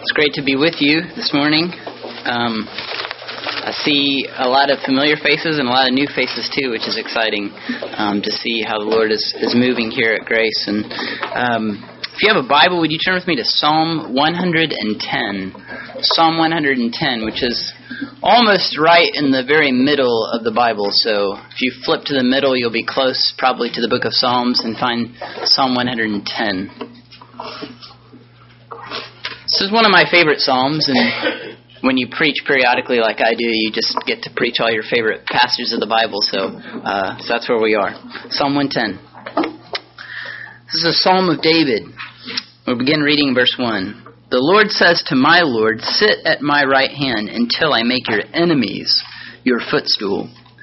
It's great to be with you this morning. Um, I see a lot of familiar faces and a lot of new faces too, which is exciting um, to see how the Lord is, is moving here at Grace. And um, if you have a Bible, would you turn with me to Psalm 110? Psalm 110, which is almost right in the very middle of the Bible. So if you flip to the middle, you'll be close probably to the book of Psalms and find Psalm 110. This is one of my favorite Psalms, and when you preach periodically like I do, you just get to preach all your favorite passages of the Bible. So, uh, so that's where we are. Psalm 110. This is a Psalm of David. We'll begin reading verse 1. The Lord says to my Lord, Sit at my right hand until I make your enemies your footstool.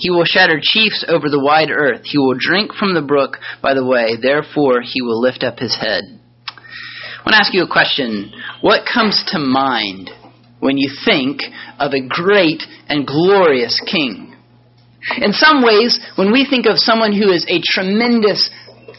He will shatter chiefs over the wide earth. He will drink from the brook by the way. Therefore, he will lift up his head. I want to ask you a question. What comes to mind when you think of a great and glorious king? In some ways, when we think of someone who is a tremendous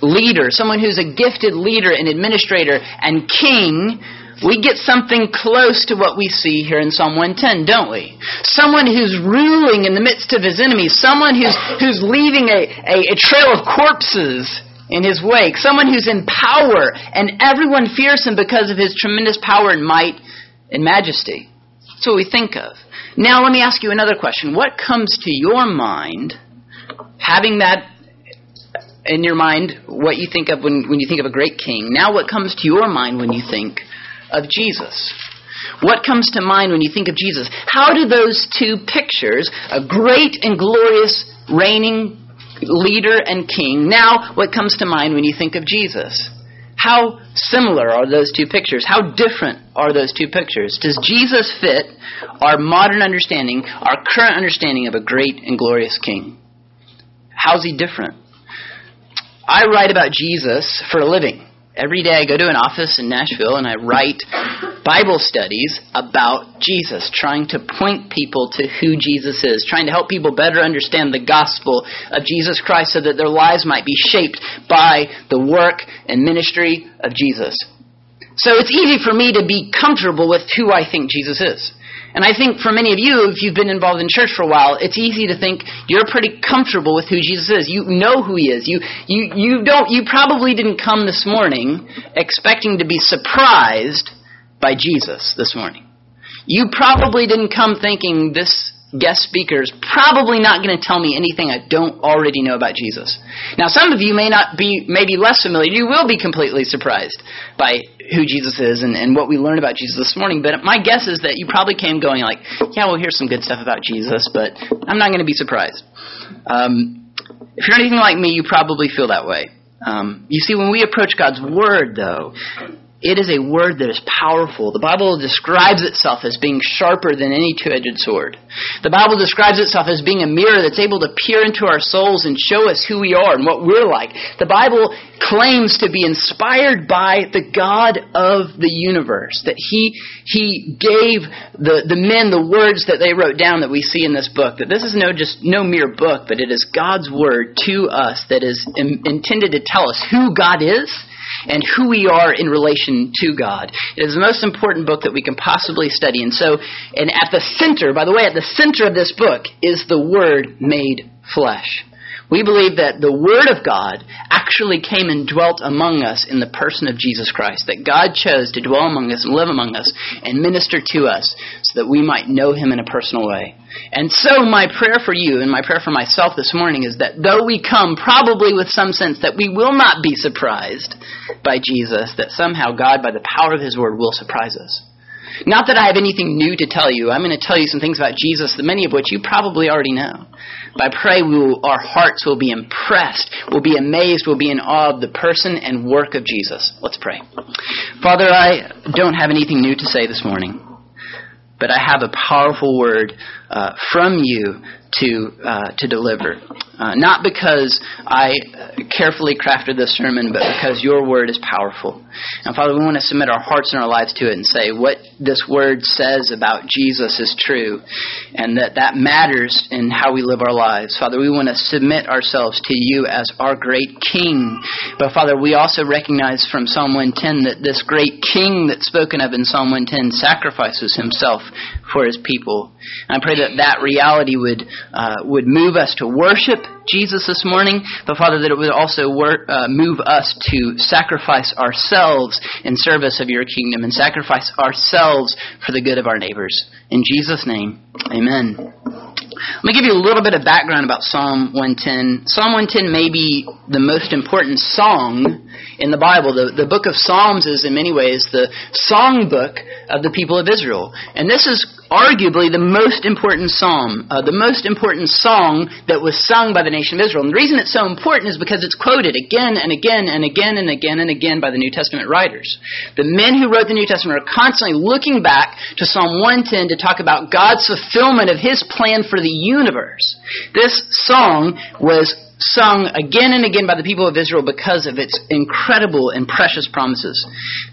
leader, someone who's a gifted leader and administrator and king, we get something close to what we see here in Psalm 110, don't we? Someone who's ruling in the midst of his enemies, someone who's, who's leaving a, a, a trail of corpses in his wake, someone who's in power, and everyone fears him because of his tremendous power and might and majesty. That's what we think of. Now, let me ask you another question. What comes to your mind, having that in your mind, what you think of when, when you think of a great king? Now, what comes to your mind when you think of Jesus? What comes to mind when you think of Jesus? How do those two pictures, a great and glorious reigning leader and king, now what comes to mind when you think of Jesus? How similar are those two pictures? How different are those two pictures? Does Jesus fit our modern understanding, our current understanding of a great and glorious king? How's he different? I write about Jesus for a living. Every day I go to an office in Nashville and I write Bible studies about Jesus, trying to point people to who Jesus is, trying to help people better understand the gospel of Jesus Christ so that their lives might be shaped by the work and ministry of Jesus. So it's easy for me to be comfortable with who I think Jesus is. And I think for many of you, if you've been involved in church for a while, it's easy to think you're pretty comfortable with who Jesus is. You know who he is. You you you don't you probably didn't come this morning expecting to be surprised by Jesus this morning. You probably didn't come thinking this guest speaker is probably not going to tell me anything I don't already know about Jesus. Now, some of you may not be, maybe less familiar. You will be completely surprised by who Jesus is and, and what we learned about Jesus this morning. But my guess is that you probably came going like, yeah, well, here's some good stuff about Jesus, but I'm not going to be surprised. Um, if you're anything like me, you probably feel that way. Um, you see, when we approach God's Word, though, it is a word that is powerful. The Bible describes itself as being sharper than any two edged sword. The Bible describes itself as being a mirror that's able to peer into our souls and show us who we are and what we're like. The Bible claims to be inspired by the God of the universe, that He, he gave the, the men the words that they wrote down that we see in this book. That this is no just no mere book, but it is God's word to us that is in, intended to tell us who God is and who we are in relation to God. It is the most important book that we can possibly study. And so, and at the center, by the way, at the center of this book is the Word made flesh. We believe that the Word of God actually came and dwelt among us in the person of Jesus Christ. That God chose to dwell among us and live among us and minister to us so that we might know Him in a personal way. And so, my prayer for you and my prayer for myself this morning is that though we come probably with some sense that we will not be surprised by Jesus, that somehow God, by the power of His Word, will surprise us. Not that I have anything new to tell you. I'm going to tell you some things about Jesus, many of which you probably already know. But I pray we will, our hearts will be impressed, will be amazed, will be in awe of the person and work of Jesus. Let's pray. Father, I don't have anything new to say this morning. but I have a powerful word uh, from you to uh, to deliver. Uh, not because I carefully crafted this sermon, but because your word is powerful. And Father, we want to submit our hearts and our lives to it and say what this word says about Jesus is true, and that that matters in how we live our lives. Father, we want to submit ourselves to you as our great King. But Father, we also recognize from Psalm 110 that this great King that's spoken of in Psalm 110 sacrifices himself for his people. And I pray that that reality would uh, would move us to worship Jesus this morning, but Father, that it would also work, uh, move us to sacrifice ourselves in service of your kingdom and sacrifice ourselves for the good of our neighbors. In Jesus' name, Amen. Let me give you a little bit of background about Psalm 110. Psalm 110 may be the most important song in the Bible. The, the book of Psalms is, in many ways, the song book of the people of Israel. And this is arguably the most important psalm, uh, the most important song that was sung by the nation of Israel. And the reason it's so important is because it's quoted again and again and again and again and again by the New Testament writers. The men who wrote the New Testament are constantly looking back to Psalm 110 to talk about God's fulfillment of His plan for the universe. This song was sung again and again by the people of Israel because of its incredible and precious promises.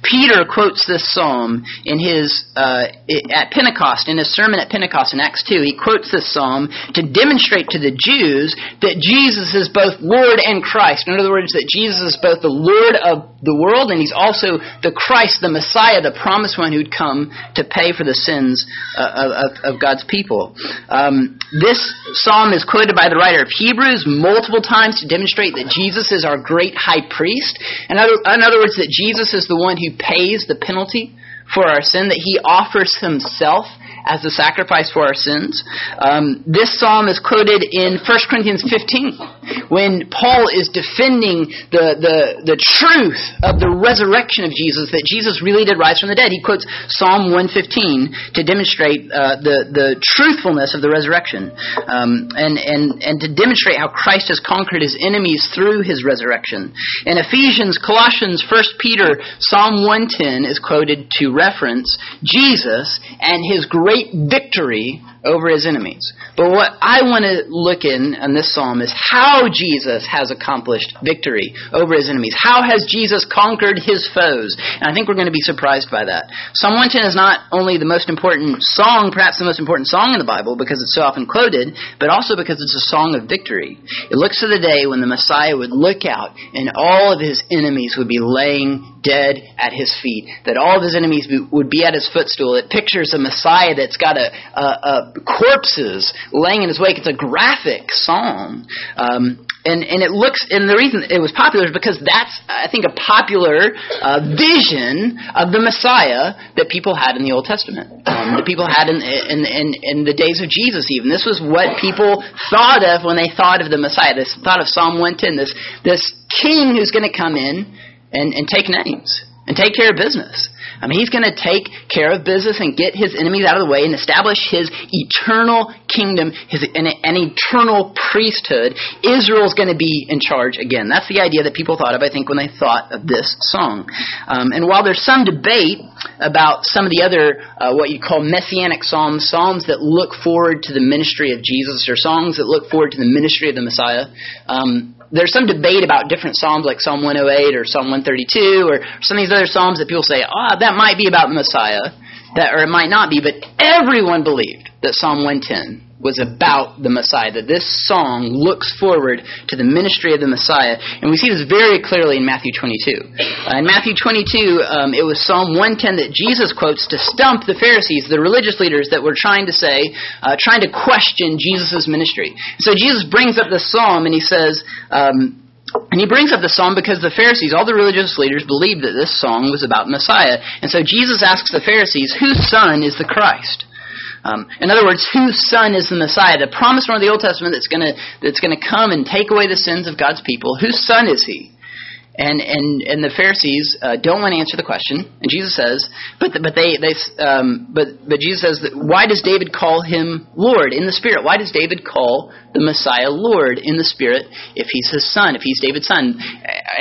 Peter quotes this psalm in his uh, at Pentecost in his sermon at Pentecost in Acts two. He quotes this psalm to demonstrate to the Jews that Jesus is both Lord and Christ. In other words, that Jesus is both the Lord of the world and he's also the Christ, the Messiah, the promised one who'd come to pay for the sins uh, of, of, God's people. Um, this psalm is quoted by the writer of Hebrews multiple multiple times to demonstrate that Jesus is our great high priest. In other, in other words, that Jesus is the one who pays the penalty for our sin, that he offers himself as a sacrifice for our sins. Um, this psalm is quoted in 1 Corinthians 15 when Paul is defending the, the, the truth of the resurrection of Jesus, that Jesus really did rise from the dead. He quotes Psalm 115 to demonstrate uh, the, the truthfulness of the resurrection um, and, and, and to demonstrate how Christ has conquered his enemies through his resurrection. In Ephesians, Colossians, 1 Peter, Psalm 110 is quoted to reference Jesus and his great great victory over his enemies. But what I want to look in in this psalm is how Jesus has accomplished victory over his enemies. How has Jesus conquered his foes? And I think we're going to be surprised by that. Psalm 110 is not only the most important song, perhaps the most important song in the Bible because it's so often quoted, but also because it's a song of victory. It looks to the day when the Messiah would look out and all of his enemies would be laying dead at his feet, that all of his enemies would be at his footstool. It pictures a Messiah that's got a, a, a corpses laying in his wake. It's a graphic psalm. Um, and, and it looks, and the reason it was popular is because that's, I think, a popular uh, vision of the Messiah that people had in the Old Testament. Um, that people had in, in, in, in the days of Jesus, even. This was what people thought of when they thought of the Messiah. They thought of Psalm 110, this, this king who's going to come in and, and take names and take care of business. I mean, he's going to take care of business and get his enemies out of the way and establish his eternal kingdom, his an, an eternal priesthood. Israel's going to be in charge again. That's the idea that people thought of, I think, when they thought of this song. Um, and while there's some debate about some of the other, uh, what you call messianic psalms, psalms that look forward to the ministry of Jesus, or songs that look forward to the ministry of the Messiah, um, there's some debate about different psalms like Psalm 108 or Psalm 132 or some of these other psalms that people say, ah, oh, that might be about the Messiah, that or it might not be. But everyone believed that Psalm 110 was about the Messiah, that this song looks forward to the ministry of the Messiah. And we see this very clearly in Matthew 22. Uh, in Matthew 22, um, it was Psalm 110 that Jesus quotes to stump the Pharisees, the religious leaders that were trying to say, uh, trying to question Jesus' ministry. So Jesus brings up this psalm and he says, um, and he brings up the psalm because the Pharisees, all the religious leaders, believed that this song was about Messiah. And so Jesus asks the Pharisees, whose son is the Christ? Um, in other words, whose son is the Messiah? The promised one of the Old Testament that's going to that's going to come and take away the sins of God's people. Whose son is he? And and and the Pharisees uh, don't want to answer the question. And Jesus says, but the, but they they um, but but Jesus says, that, why does David call him Lord in the Spirit? Why does David call the Messiah Lord in the Spirit if he's his son? If he's David's son?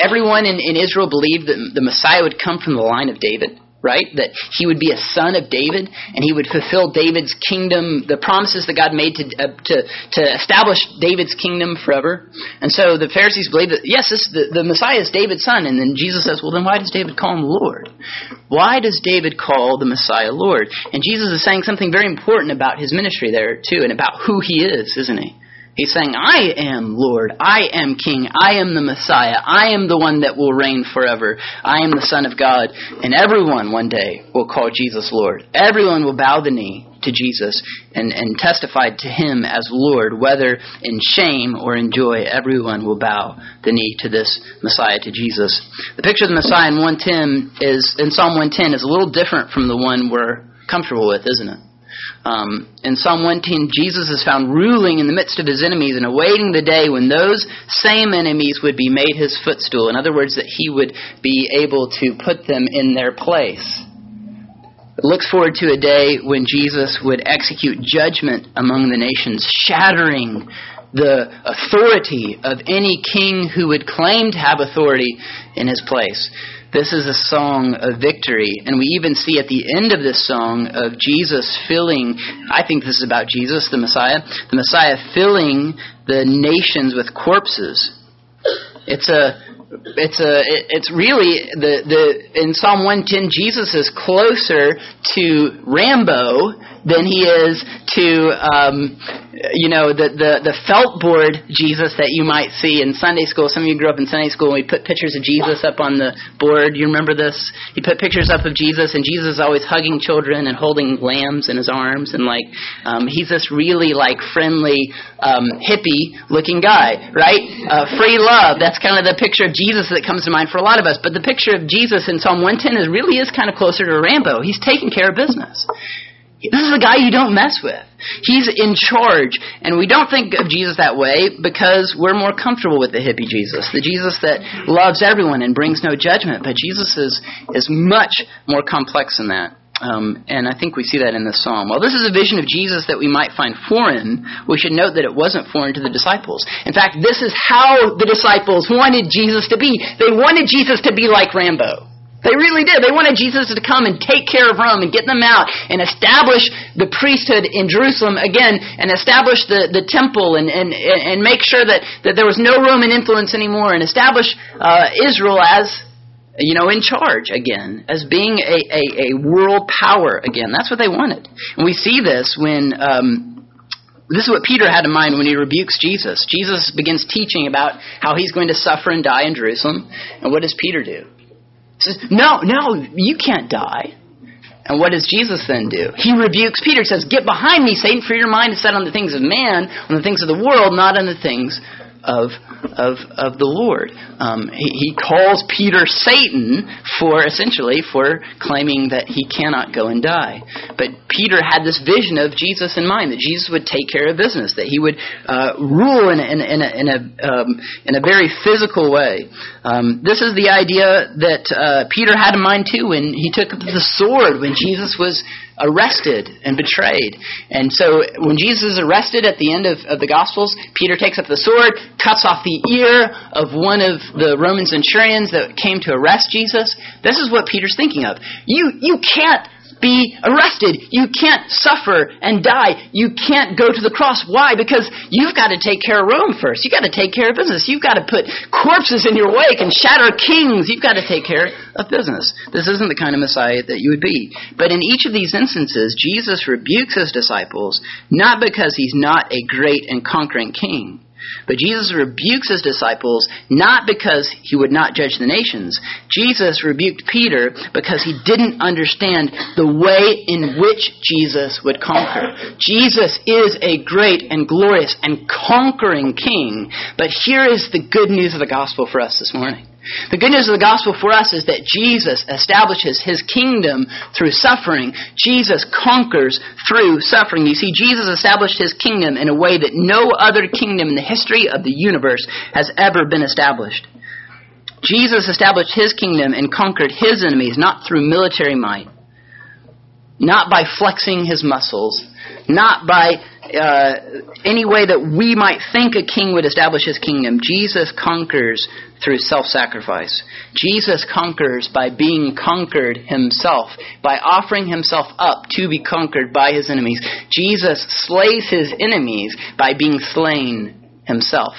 Everyone in, in Israel believed that the Messiah would come from the line of David right? That he would be a son of David and he would fulfill David's kingdom, the promises that God made to, uh, to, to establish David's kingdom forever. And so the Pharisees believed that, yes, this, the, the Messiah is David's son. And then Jesus says, well, then why does David call him Lord? Why does David call the Messiah Lord? And Jesus is saying something very important about his ministry there, too, and about who he is, isn't he? He's saying, I am Lord. I am King. I am the Messiah. I am the one that will reign forever. I am the Son of God. And everyone one day will call Jesus Lord. Everyone will bow the knee to Jesus and, and testify to him as Lord, whether in shame or in joy. Everyone will bow the knee to this Messiah, to Jesus. The picture of the Messiah in 110 is, in Psalm 110 is a little different from the one we're comfortable with, isn't it? Um, in Psalm 110, Jesus is found ruling in the midst of his enemies and awaiting the day when those same enemies would be made his footstool. In other words, that he would be able to put them in their place. It looks forward to a day when Jesus would execute judgment among the nations, shattering the authority of any king who would claim to have authority in his place. This is a song of victory. And we even see at the end of this song of Jesus filling, I think this is about Jesus, the Messiah, the Messiah filling the nations with corpses. It's a it's a it's really the the in Psalm 110 Jesus is closer to Rambo than he is to um, you know, the, the, the felt board Jesus that you might see in Sunday school. Some of you grew up in Sunday school and we put pictures of Jesus up on the board. You remember this? He put pictures up of Jesus and Jesus is always hugging children and holding lambs in his arms and like, um, he's this really like friendly, um, hippie looking guy, right? Uh, free love. That's kind of the picture of Jesus that comes to mind for a lot of us. But the picture of Jesus in Psalm 110 is really is kind of closer to Rambo. He's taking care of business. This is a guy you don't mess with. He's in charge. And we don't think of Jesus that way because we're more comfortable with the hippie Jesus, the Jesus that loves everyone and brings no judgment. But Jesus is, is much more complex than that. Um, and I think we see that in this psalm. While this is a vision of Jesus that we might find foreign, we should note that it wasn't foreign to the disciples. In fact, this is how the disciples wanted Jesus to be. They wanted Jesus to be like Rambo. They really did. They wanted Jesus to come and take care of Rome and get them out and establish the priesthood in Jerusalem again and establish the, the temple and, and, and make sure that, that there was no Roman influence anymore and establish uh, Israel as, you know, in charge again, as being a, a, a, world power again. That's what they wanted. And we see this when. Um, this is what Peter had in mind when he rebukes Jesus. Jesus begins teaching about how he's going to suffer and die in Jerusalem. And what does Peter do? Says, No, no, you can't die. And what does Jesus then do? He rebukes Peter, says, Get behind me, Satan, for your mind is set on the things of man, on the things of the world, not on the things of of of the Lord. Um, he, he calls Peter Satan for essentially for claiming that he cannot go and die. But Peter had this vision of Jesus in mind that Jesus would take care of business, that he would uh, rule in, in, in a in a um, in a very physical way. Um, this is the idea that uh, Peter had in mind too when he took up the sword when Jesus was arrested and betrayed. And so when Jesus is arrested at the end of, of the Gospels, Peter takes up the sword, cuts off the ear of one of the Roman centurions that came to arrest Jesus. This is what Peter's thinking of. You, you can't be arrested. You can't suffer and die. You can't go to the cross. Why? Because you've got to take care of Rome first. You've got to take care of business. You've got to put corpses in your wake and shatter kings. You've got to take care of business. This isn't the kind of Messiah that you would be. But in each of these instances, Jesus rebukes his disciples not because he's not a great and conquering king but Jesus rebukes his disciples not because he would not judge the nations. Jesus rebuked Peter because he didn't understand the way in which Jesus would conquer. Jesus is a great and glorious and conquering king, but here is the good news of the gospel for us this morning. The good news of the gospel for us is that Jesus establishes his kingdom through suffering. Jesus conquers through suffering. You see, Jesus established his kingdom in a way that no other kingdom in the history of the universe has ever been established. Jesus established his kingdom and conquered his enemies not through military might, not by flexing his muscles, not by uh, any way that we might think a king would establish his kingdom, Jesus conquers through self-sacrifice. Jesus conquers by being conquered himself, by offering himself up to be conquered by his enemies. Jesus slays his enemies by being slain himself.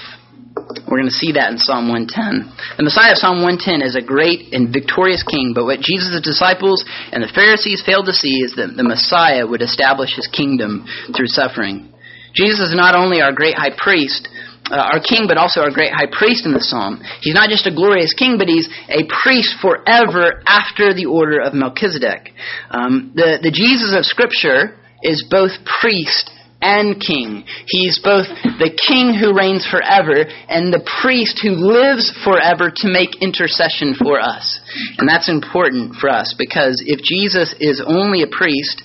We're going to see that in Psalm 110. The Messiah of Psalm 110 is a great and victorious king, but what Jesus' disciples and the Pharisees failed to see is that the Messiah would establish his kingdom through suffering. Jesus is not only our great high priest, uh, our king, but also our great high priest in the psalm. He's not just a glorious king, but he's a priest forever after the order of Melchizedek. Um, the, the Jesus of Scripture is both priest and king. He's both the king who reigns forever and the priest who lives forever to make intercession for us. And that's important for us because if Jesus is only a priest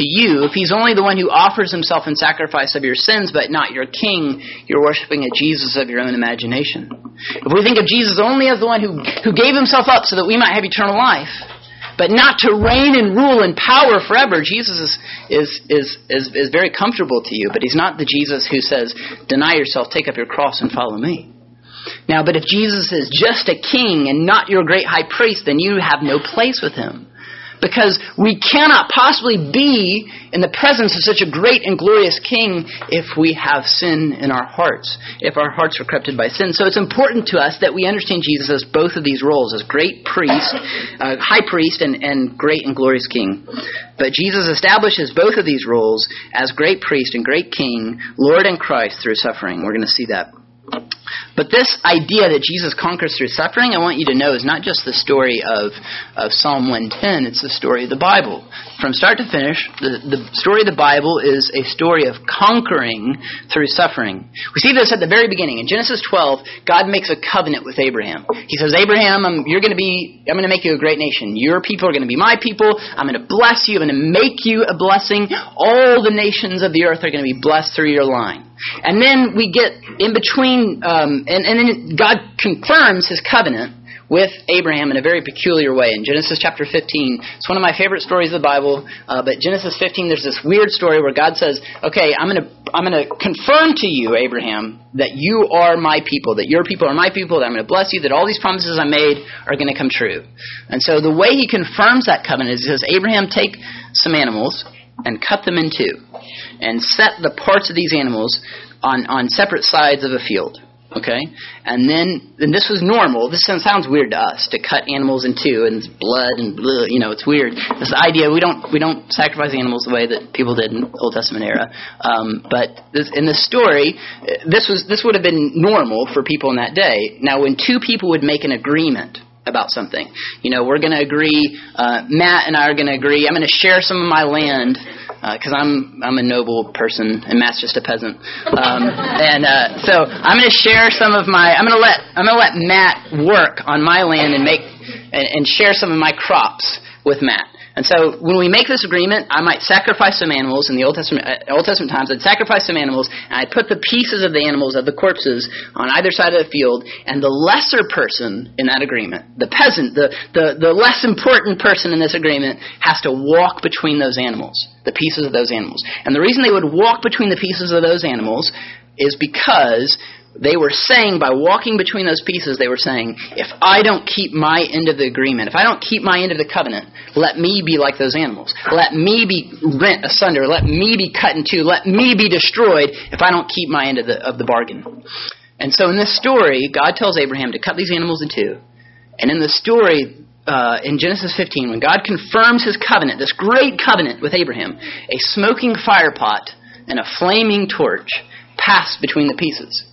to you, if he's only the one who offers himself in sacrifice of your sins but not your king, you're worshiping a Jesus of your own imagination. If we think of Jesus only as the one who, who gave himself up so that we might have eternal life, but not to reign and rule in power forever. Jesus is, is, is, is, is very comfortable to you, but he's not the Jesus who says, deny yourself, take up your cross, and follow me. Now, but if Jesus is just a king and not your great high priest, then you have no place with him. Because we cannot possibly be in the presence of such a great and glorious King if we have sin in our hearts, if our hearts are corrupted by sin. So it's important to us that we understand Jesus as both of these roles, as great priest, uh, high priest, and, and great and glorious King. But Jesus establishes both of these roles as great priest and great King, Lord and Christ through suffering. We're going to see that. But this idea that Jesus conquers through suffering, I want you to know, is not just the story of, of Psalm 110, it's the story of the Bible. From start to finish, the, the story of the Bible is a story of conquering through suffering. We see this at the very beginning. In Genesis 12, God makes a covenant with Abraham. He says, Abraham, I'm, you're going to be, I'm going to make you a great nation. Your people are going to be my people. I'm going to bless you. I'm going to make you a blessing. All the nations of the earth are going to be blessed through your line. And then we get in between, um, and, and then God confirms his covenant with Abraham in a very peculiar way. In Genesis chapter 15, it's one of my favorite stories of the Bible. Uh, but Genesis 15, there's this weird story where God says, "Okay, I'm going to I'm to confirm to you, Abraham, that you are my people, that your people are my people, that I'm going to bless you, that all these promises I made are going to come true." And so the way He confirms that covenant is He says, "Abraham, take some animals." And cut them in two, and set the parts of these animals on, on separate sides of a field. Okay? And then, and this was normal. This sounds weird to us to cut animals in two and blood and blood. You know, it's weird. This idea we don't we don't sacrifice animals the way that people did in the Old Testament era. Um, but this, in the story, this was this would have been normal for people in that day. Now, when two people would make an agreement about something, you know, we're going to agree. Uh, Matt and I are going to agree. I'm going to share some of my land because uh, I'm I'm a noble person and Matt's just a peasant. Um, and uh, so I'm going to share some of my I'm going to let I'm going to let Matt work on my land and make and, and share some of my crops with Matt. And so when we make this agreement, I might sacrifice some animals in the Old Testament, uh, Old Testament times. I'd sacrifice some animals, and I'd put the pieces of the animals, of the corpses, on either side of the field. And the lesser person in that agreement, the peasant, the, the, the less important person in this agreement, has to walk between those animals, the pieces of those animals. And the reason they would walk between the pieces of those animals is because they were saying by walking between those pieces, they were saying, if I don't keep my end of the agreement, if I don't keep my end of the covenant, let me be like those animals. Let me be rent asunder. Let me be cut in two. Let me be destroyed if I don't keep my end of the, of the bargain. And so in this story, God tells Abraham to cut these animals in two. And in the story, uh, in Genesis 15, when God confirms his covenant, this great covenant with Abraham, a smoking fire pot and a flaming torch pass between the pieces.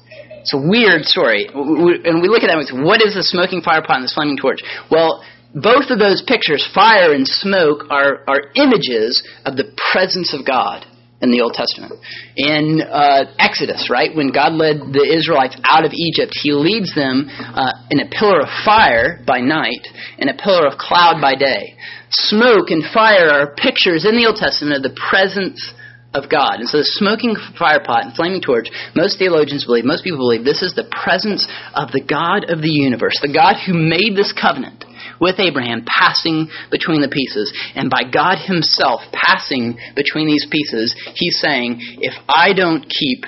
It's a weird story. And we look at that and we say, what is the smoking fire pot and this flaming torch? Well, both of those pictures, fire and smoke, are, are images of the presence of God in the Old Testament. In uh, Exodus, right, when God led the Israelites out of Egypt, He leads them uh, in a pillar of fire by night and a pillar of cloud by day. Smoke and fire are pictures in the Old Testament of the presence of God. And so the smoking fire pot and flaming torch, most theologians believe, most people believe, this is the presence of the God of the universe, the God who made this covenant with Abraham, passing between the pieces. And by God Himself passing between these pieces, He's saying, if I don't keep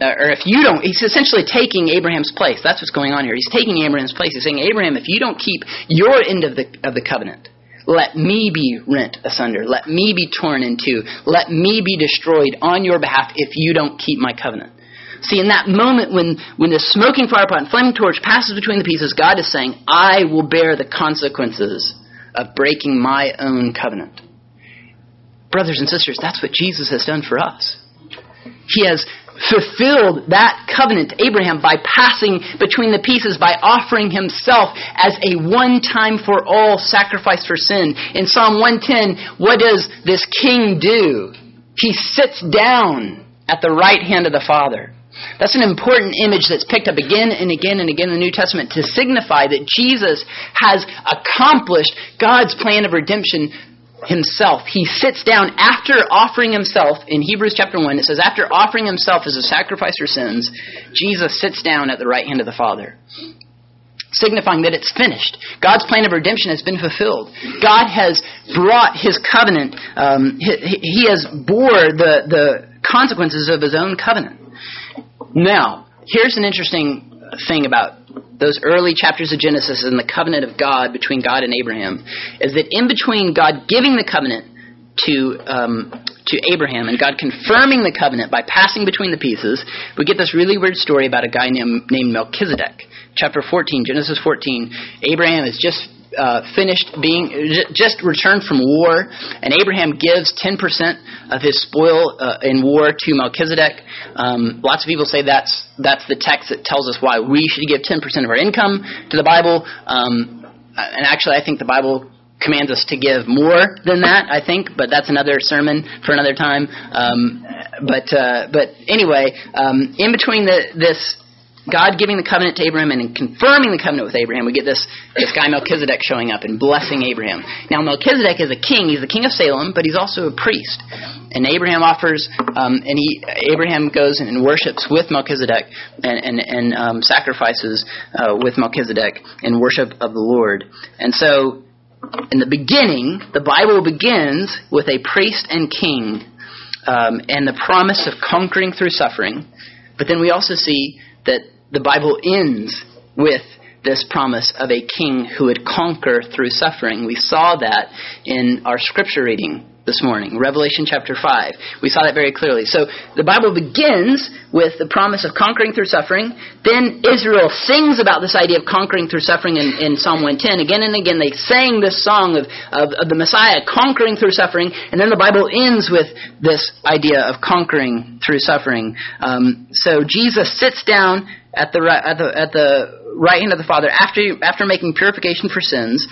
uh, or if you don't, he's essentially taking Abraham's place. That's what's going on here. He's taking Abraham's place. He's saying, Abraham, if you don't keep your end of the of the covenant, let me be rent asunder. Let me be torn in two. Let me be destroyed on your behalf if you don't keep my covenant. See, in that moment when, when the smoking firepot and flaming torch passes between the pieces, God is saying, I will bear the consequences of breaking my own covenant. Brothers and sisters, that's what Jesus has done for us. He has fulfilled that covenant to Abraham by passing between the pieces, by offering himself as a one time for all sacrifice for sin. In Psalm 110, what does this king do? He sits down at the right hand of the Father. That's an important image that's picked up again and again and again in the New Testament to signify that Jesus has accomplished God's plan of redemption himself. He sits down after offering himself, in Hebrews chapter 1, it says, after offering himself as a sacrifice for sins, Jesus sits down at the right hand of the Father. Signifying that it's finished. God's plan of redemption has been fulfilled. God has brought his covenant, um, he, he has bore the, the consequences of his own covenant. Now, here's an interesting thing about those early chapters of Genesis and the covenant of God between God and Abraham is that in between God giving the covenant to um, to Abraham and God confirming the covenant by passing between the pieces, we get this really weird story about a guy named, named Melchizedek. Chapter 14, Genesis 14. Abraham is just uh, finished being just returned from war, and Abraham gives 10% of his spoil uh, in war to Melchizedek. Um, lots of people say that's that's the text that tells us why we should give 10% of our income to the Bible. Um, and actually, I think the Bible commands us to give more than that. I think, but that's another sermon for another time. Um, but uh, but anyway, um, in between the, this God giving the covenant to Abraham and confirming the covenant with Abraham, we get this, this guy Melchizedek showing up and blessing Abraham. Now, Melchizedek is a king. He's the king of Salem, but he's also a priest. And Abraham offers, um, and he Abraham goes and worships with Melchizedek and, and, and um, sacrifices uh, with Melchizedek in worship of the Lord. And so, in the beginning, the Bible begins with a priest and king um, and the promise of conquering through suffering. But then we also see that the Bible ends with this promise of a king who would conquer through suffering. We saw that in our scripture reading this morning, Revelation chapter 5. We saw that very clearly. So the Bible begins with the promise of conquering through suffering. Then Israel sings about this idea of conquering through suffering in, in Psalm 110. Again and again, they sang this song of, of, of the Messiah conquering through suffering. And then the Bible ends with this idea of conquering through suffering. Um, so Jesus sits down at the, at the, at the right hand of the Father after, after making purification for sins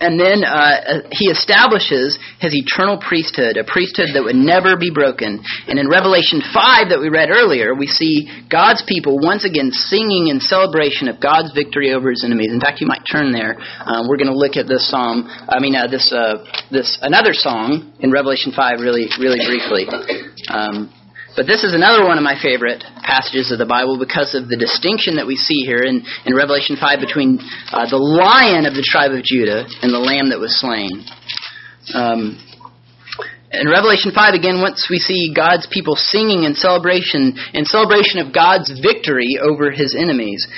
and then uh, he establishes his eternal priesthood, a priesthood that would never be broken. And in Revelation 5 that we read earlier, we see God's people once again singing in celebration of God's victory over his enemies. In fact, you might turn there. Um, we're going to look at this psalm, I mean, uh, this, uh, this another song in Revelation 5 really, really briefly. Um, but this is another one of my favorite passages of the Bible because of the distinction that we see here in, in Revelation 5 between uh, the lion of the tribe of Judah and the lamb that was slain. Um, in Revelation 5, again, once we see God's people singing in celebration, in celebration of God's victory over his enemies.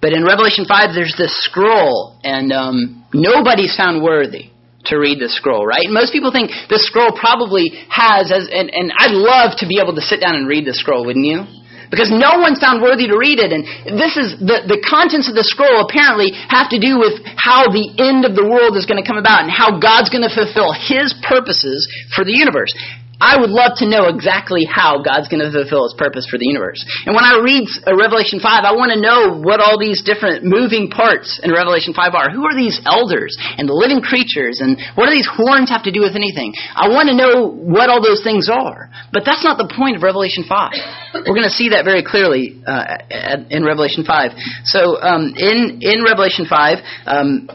But in Revelation 5, there's this scroll, and um, nobody's found worthy to read the scroll, right? most people think the scroll probably has, as, and, and I'd love to be able to sit down and read the scroll, wouldn't you? Because no one's found worthy to read it, and this is the, the contents of the scroll apparently have to do with how the end of the world is going to come about and how God's going to fulfill His purposes for the universe. I would love to know exactly how God's going to fulfill His purpose for the universe. And when I read uh, Revelation 5, I want to know what all these different moving parts in Revelation 5 are. Who are these elders and the living creatures and what do these horns have to do with anything? I want to know what all those things are. But that's not the point of Revelation 5. We're going to see that very clearly uh, in Revelation 5. So um, in, in Revelation 5, um,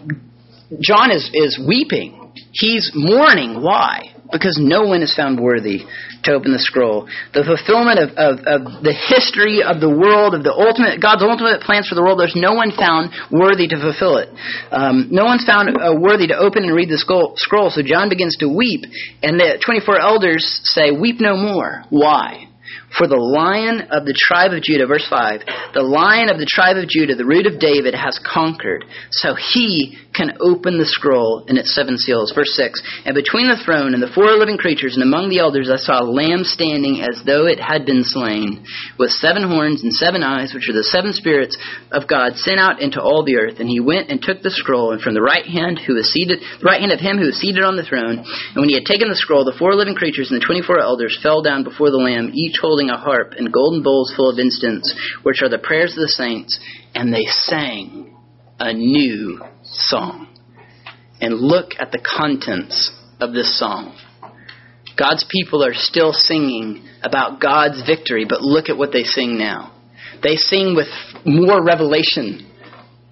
John is, is weeping. He's mourning. Why? Because no one is found worthy to open the scroll. The fulfillment of, of, of, the history of the world, of the ultimate God's ultimate plans for the world. There's no one found worthy to fulfill it. Um, no one's found uh, worthy to open and read the scroll, scroll. So John begins to weep, and the 24 elders say, "Weep no more." Why? For the lion of the tribe of Judah, verse 5, the lion of the tribe of Judah, the root of David, has conquered, so he can open the scroll and its seven seals. Verse 6, and between the throne and the four living creatures and among the elders I saw a lamb standing as though it had been slain, with seven horns and seven eyes, which are the seven spirits of God sent out into all the earth. And he went and took the scroll, and from the right hand who was seated, the right hand of him who was seated on the throne, and when he had taken the scroll, the four living creatures and the twenty-four elders fell down before the Lamb, each holding a harp and golden bowls full of incense, which are the prayers of the saints, and they sang a new song. And look at the contents of this song. God's people are still singing about God's victory, but look at what they sing now. They sing with more revelation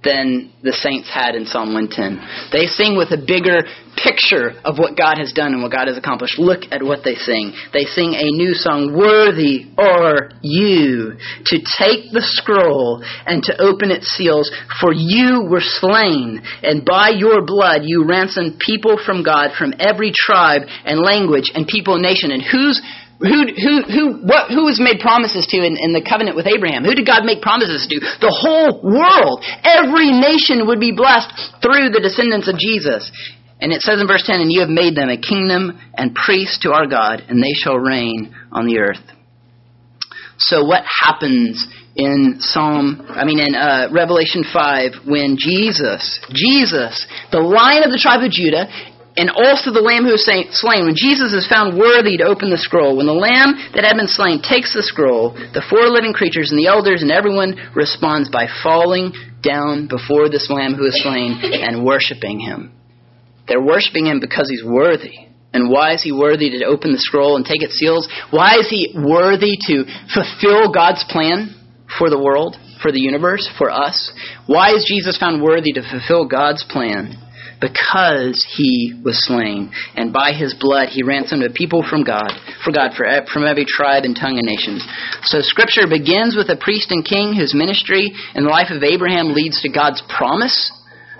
than the saints had in Psalm 110. They sing with a bigger picture of what God has done and what God has accomplished. Look at what they sing. They sing a new song, Worthy are you to take the scroll and to open its seals, for you were slain, and by your blood you ransomed people from God from every tribe and language and people and nation. And whose who, who, who, what, who was made promises to in, in the covenant with Abraham? Who did God make promises to? The whole world. Every nation would be blessed through the descendants of Jesus. And it says in verse 10, And you have made them a kingdom and priests to our God, and they shall reign on the earth. So what happens in Psalm, I mean in uh, Revelation 5 when Jesus, Jesus, the lion of the tribe of Judah, and also the lamb who was slain. When Jesus is found worthy to open the scroll, when the lamb that had been slain takes the scroll, the four living creatures and the elders and everyone responds by falling down before this lamb who is slain and worshiping him. They're worshiping him because he's worthy. And why is he worthy to open the scroll and take its seals? Why is he worthy to fulfill God's plan for the world, for the universe, for us? Why is Jesus found worthy to fulfill God's plan? Because he was slain, and by his blood he ransomed a people from God, for God, for, from every tribe and tongue and nation. So Scripture begins with a priest and king whose ministry and the life of Abraham leads to God's promise.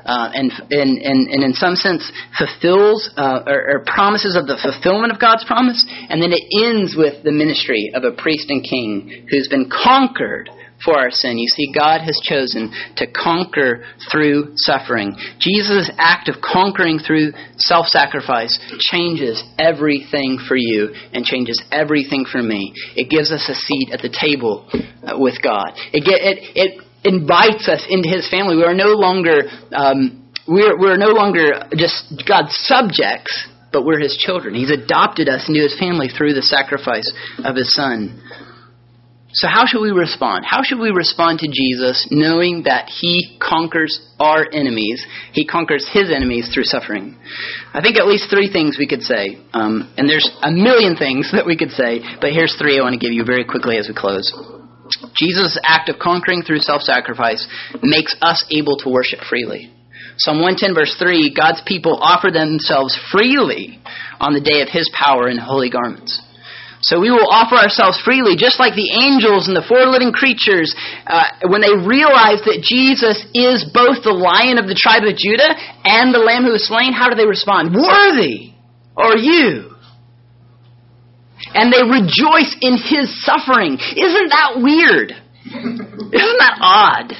Uh, and, and, and, and in some sense fulfills uh, or, or promises of the fulfillment of God's promise, and then it ends with the ministry of a priest and king who's been conquered for our sin. You see, God has chosen to conquer through suffering. Jesus' act of conquering through self sacrifice changes everything for you and changes everything for me. It gives us a seat at the table uh, with God. It, get, it, it invites us into His family. We are no longer. Um, we're, we're no longer just God's subjects, but we're His children. He's adopted us into His family through the sacrifice of His Son. So, how should we respond? How should we respond to Jesus knowing that He conquers our enemies? He conquers His enemies through suffering. I think at least three things we could say. Um, and there's a million things that we could say, but here's three I want to give you very quickly as we close. Jesus' act of conquering through self sacrifice makes us able to worship freely. Psalm 110, verse 3 God's people offer themselves freely on the day of His power in holy garments. So we will offer ourselves freely, just like the angels and the four living creatures, uh, when they realize that Jesus is both the lion of the tribe of Judah and the lamb who was slain. How do they respond? Worthy are you. And they rejoice in his suffering. Isn't that weird? Isn't that odd?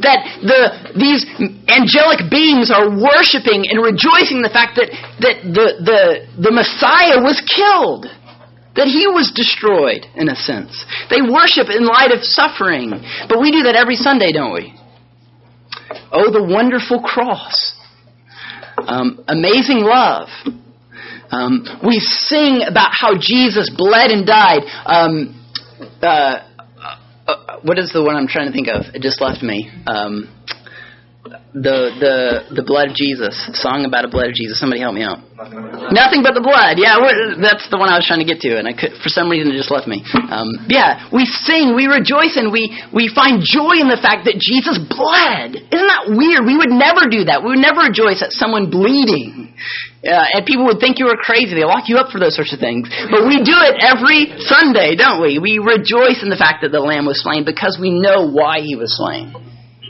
that the, these angelic beings are worshiping and rejoicing the fact that, that the, the, the Messiah was killed that he was destroyed, in a sense. They worship in light of suffering. But we do that every Sunday, don't we? Oh, the wonderful cross. Um, amazing love. Um, we sing about how Jesus bled and died. Um, uh, uh, what is the one I'm trying to think of? It just left me. The the the blood of Jesus, song about a blood of Jesus. Somebody help me out. Nothing but the blood. Yeah, that's the one I was trying to get to, and I could for some reason it just left me. Um, yeah, we sing, we rejoice, and we we find joy in the fact that Jesus bled. Isn't that weird? We would never do that. We would never rejoice at someone bleeding. Uh, and people would think you were crazy. They lock you up for those sorts of things. But we do it every Sunday, don't we? We rejoice in the fact that the Lamb was slain because we know why he was slain.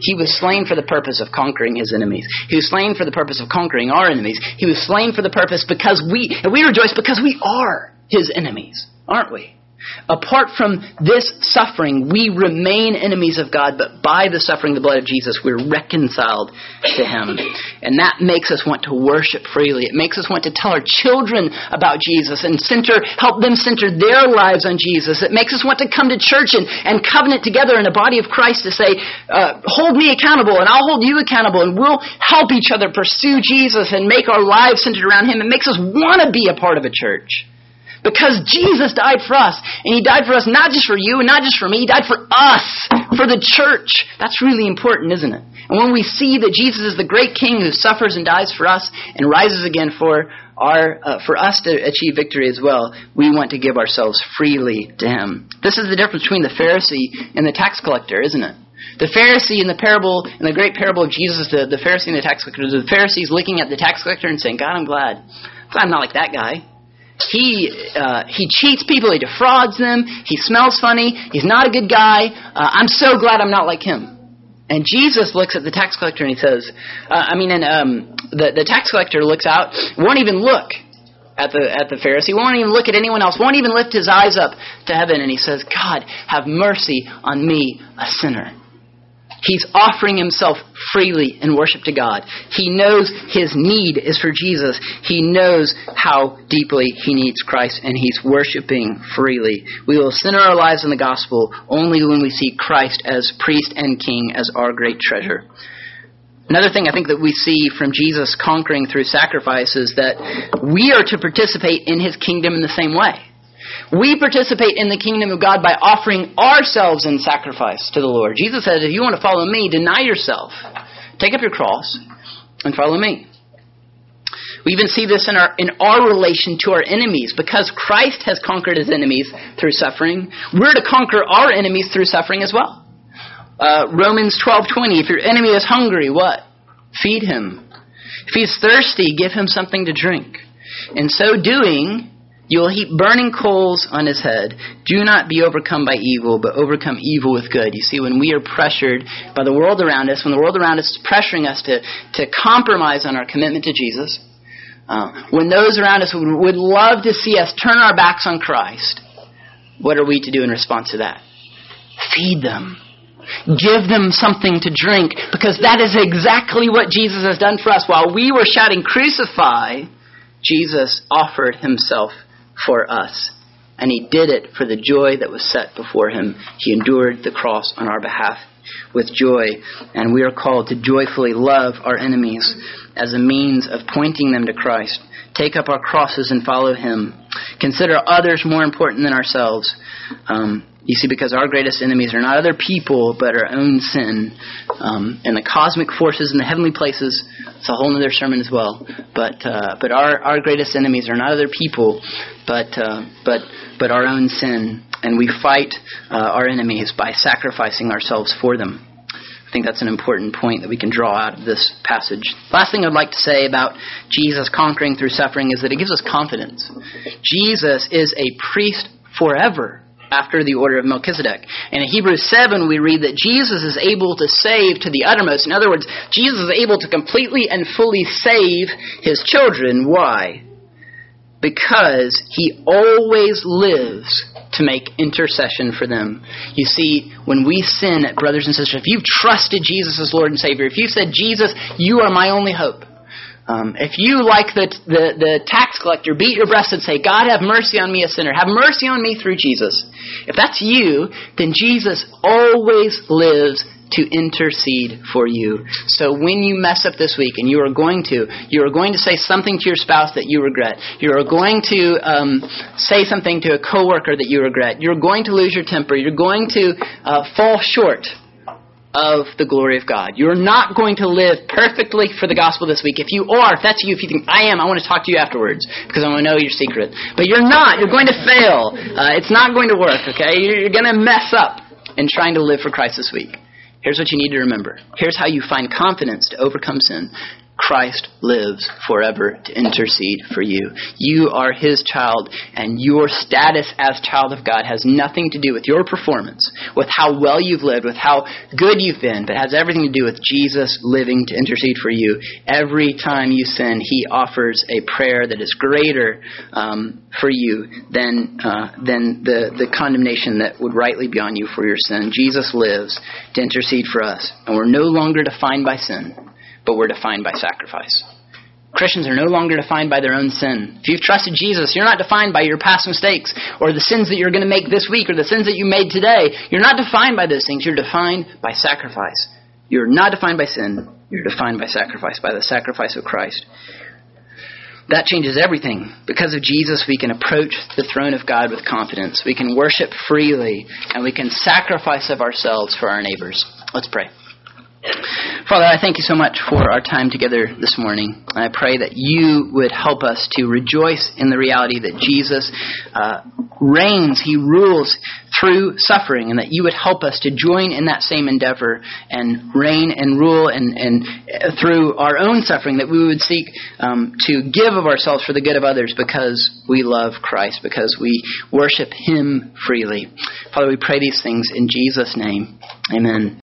He was slain for the purpose of conquering his enemies. He was slain for the purpose of conquering our enemies. He was slain for the purpose because we, and we rejoice because we are his enemies, aren't we? Apart from this suffering, we remain enemies of God, but by the suffering the blood of Jesus, we're reconciled to Him. And that makes us want to worship freely. It makes us want to tell our children about Jesus and center, help them center their lives on Jesus. It makes us want to come to church and, and covenant together in a body of Christ to say, uh, hold me accountable and I'll hold you accountable and we'll help each other pursue Jesus and make our lives centered around Him. It makes us want to be a part of a church. Because Jesus died for us. And He died for us not just for you and not just for me. He died for us, for the church. That's really important, isn't it? And when we see that Jesus is the great King who suffers and dies for us and rises again for our, uh, for us to achieve victory as well, we want to give ourselves freely to Him. This is the difference between the Pharisee and the tax collector, isn't it? The Pharisee in the parable, in the great parable of Jesus, the, the Pharisee and the tax collector, the Pharisee is looking at the tax collector and saying, God. I'm glad I'm not like that guy. He uh, he cheats people. He defrauds them. He smells funny. He's not a good guy. Uh, I'm so glad I'm not like him. And Jesus looks at the tax collector and he says, uh, I mean, and um, the the tax collector looks out, won't even look at the at the Pharisee, won't even look at anyone else, won't even lift his eyes up to heaven, and he says, God, have mercy on me, a sinner. He's offering himself freely in worship to God. He knows his need is for Jesus. He knows how deeply he needs Christ, and he's worshiping freely. We will center our lives in the gospel only when we see Christ as priest and king as our great treasure. Another thing I think that we see from Jesus conquering through sacrifice is that we are to participate in his kingdom in the same way. We participate in the kingdom of God by offering ourselves in sacrifice to the Lord. Jesus said, if you want to follow me, deny yourself. Take up your cross and follow me. We even see this in our in our relation to our enemies because Christ has conquered his enemies through suffering. We're to conquer our enemies through suffering as well. Uh, Romans twelve twenty. If your enemy is hungry, what? Feed him. If he's thirsty, give him something to drink. In so doing, you will heap burning coals on his head. Do not be overcome by evil, but overcome evil with good. You see, when we are pressured by the world around us, when the world around us is pressuring us to, to compromise on our commitment to Jesus, uh, when those around us would, would love to see us turn our backs on Christ, what are we to do in response to that? Feed them. Give them something to drink, because that is exactly what Jesus has done for us. While we were shouting, Crucify, Jesus offered himself for us. And he did it for the joy that was set before him. He endured the cross on our behalf with joy. And we are called to joyfully love our enemies as a means of pointing them to Christ. Take up our crosses and follow him. Consider others more important than ourselves. Um, you see, because our greatest enemies are not other people, but our own sin. Um, and the cosmic forces in the heavenly places, it's a whole other sermon as well. But, uh, but our, our greatest enemies are not other people, but, uh, but, but our own sin. And we fight uh, our enemies by sacrificing ourselves for them. I think that's an important point that we can draw out of this passage. Last thing I'd like to say about Jesus conquering through suffering is that it gives us confidence. Jesus is a priest forever after the order of Melchizedek. And in Hebrews 7, we read that Jesus is able to save to the uttermost. In other words, Jesus is able to completely and fully save his children. Why? Because he always lives to make intercession for them. You see, when we sin, brothers and sisters, if you've trusted Jesus as Lord and Savior, if you've said, Jesus, you are my only hope, um, if you, like the, the, the tax collector, beat your breast and say, God, have mercy on me, a sinner, have mercy on me through Jesus, if that's you, then Jesus always lives to intercede for you. So when you mess up this week, and you are going to, you are going to say something to your spouse that you regret. You are going to um, say something to a coworker that you regret. You're going to lose your temper. You're going to uh, fall short of the glory of God. You're not going to live perfectly for the gospel this week. If you are, if that's you, if you think, I am, I want to talk to you afterwards because I want to know your secret. But you're not. You're going to fail. Uh, it's not going to work, okay? You're going to mess up in trying to live for Christ this week. Here's what you need to remember. Here's how you find confidence to overcome sin. Christ lives forever to intercede for you. You are his child, and your status as child of God has nothing to do with your performance, with how well you've lived, with how good you've been, but has everything to do with Jesus living to intercede for you. Every time you sin, he offers a prayer that is greater um, for you than, uh, than the, the condemnation that would rightly be on you for your sin. Jesus lives to intercede for us, and we're no longer defined by sin but we're defined by sacrifice. Christians are no longer defined by their own sin. If you've trusted Jesus, you're not defined by your past mistakes or the sins that you're going to make this week or the sins that you made today. You're not defined by those things. You're defined by sacrifice. You're not defined by sin. You're defined by sacrifice, by the sacrifice of Christ. That changes everything. Because of Jesus, we can approach the throne of God with confidence. We can worship freely, and we can sacrifice of ourselves for our neighbors. Let's pray. Father, I thank you so much for our time together this morning. I pray that you would help us to rejoice in the reality that Jesus uh, reigns, he rules through suffering, and that you would help us to join in that same endeavor and reign and rule and, and uh, through our own suffering, that we would seek um, to give of ourselves for the good of others because we love Christ, because we worship him freely. Father, we pray these things in Jesus' name. Amen.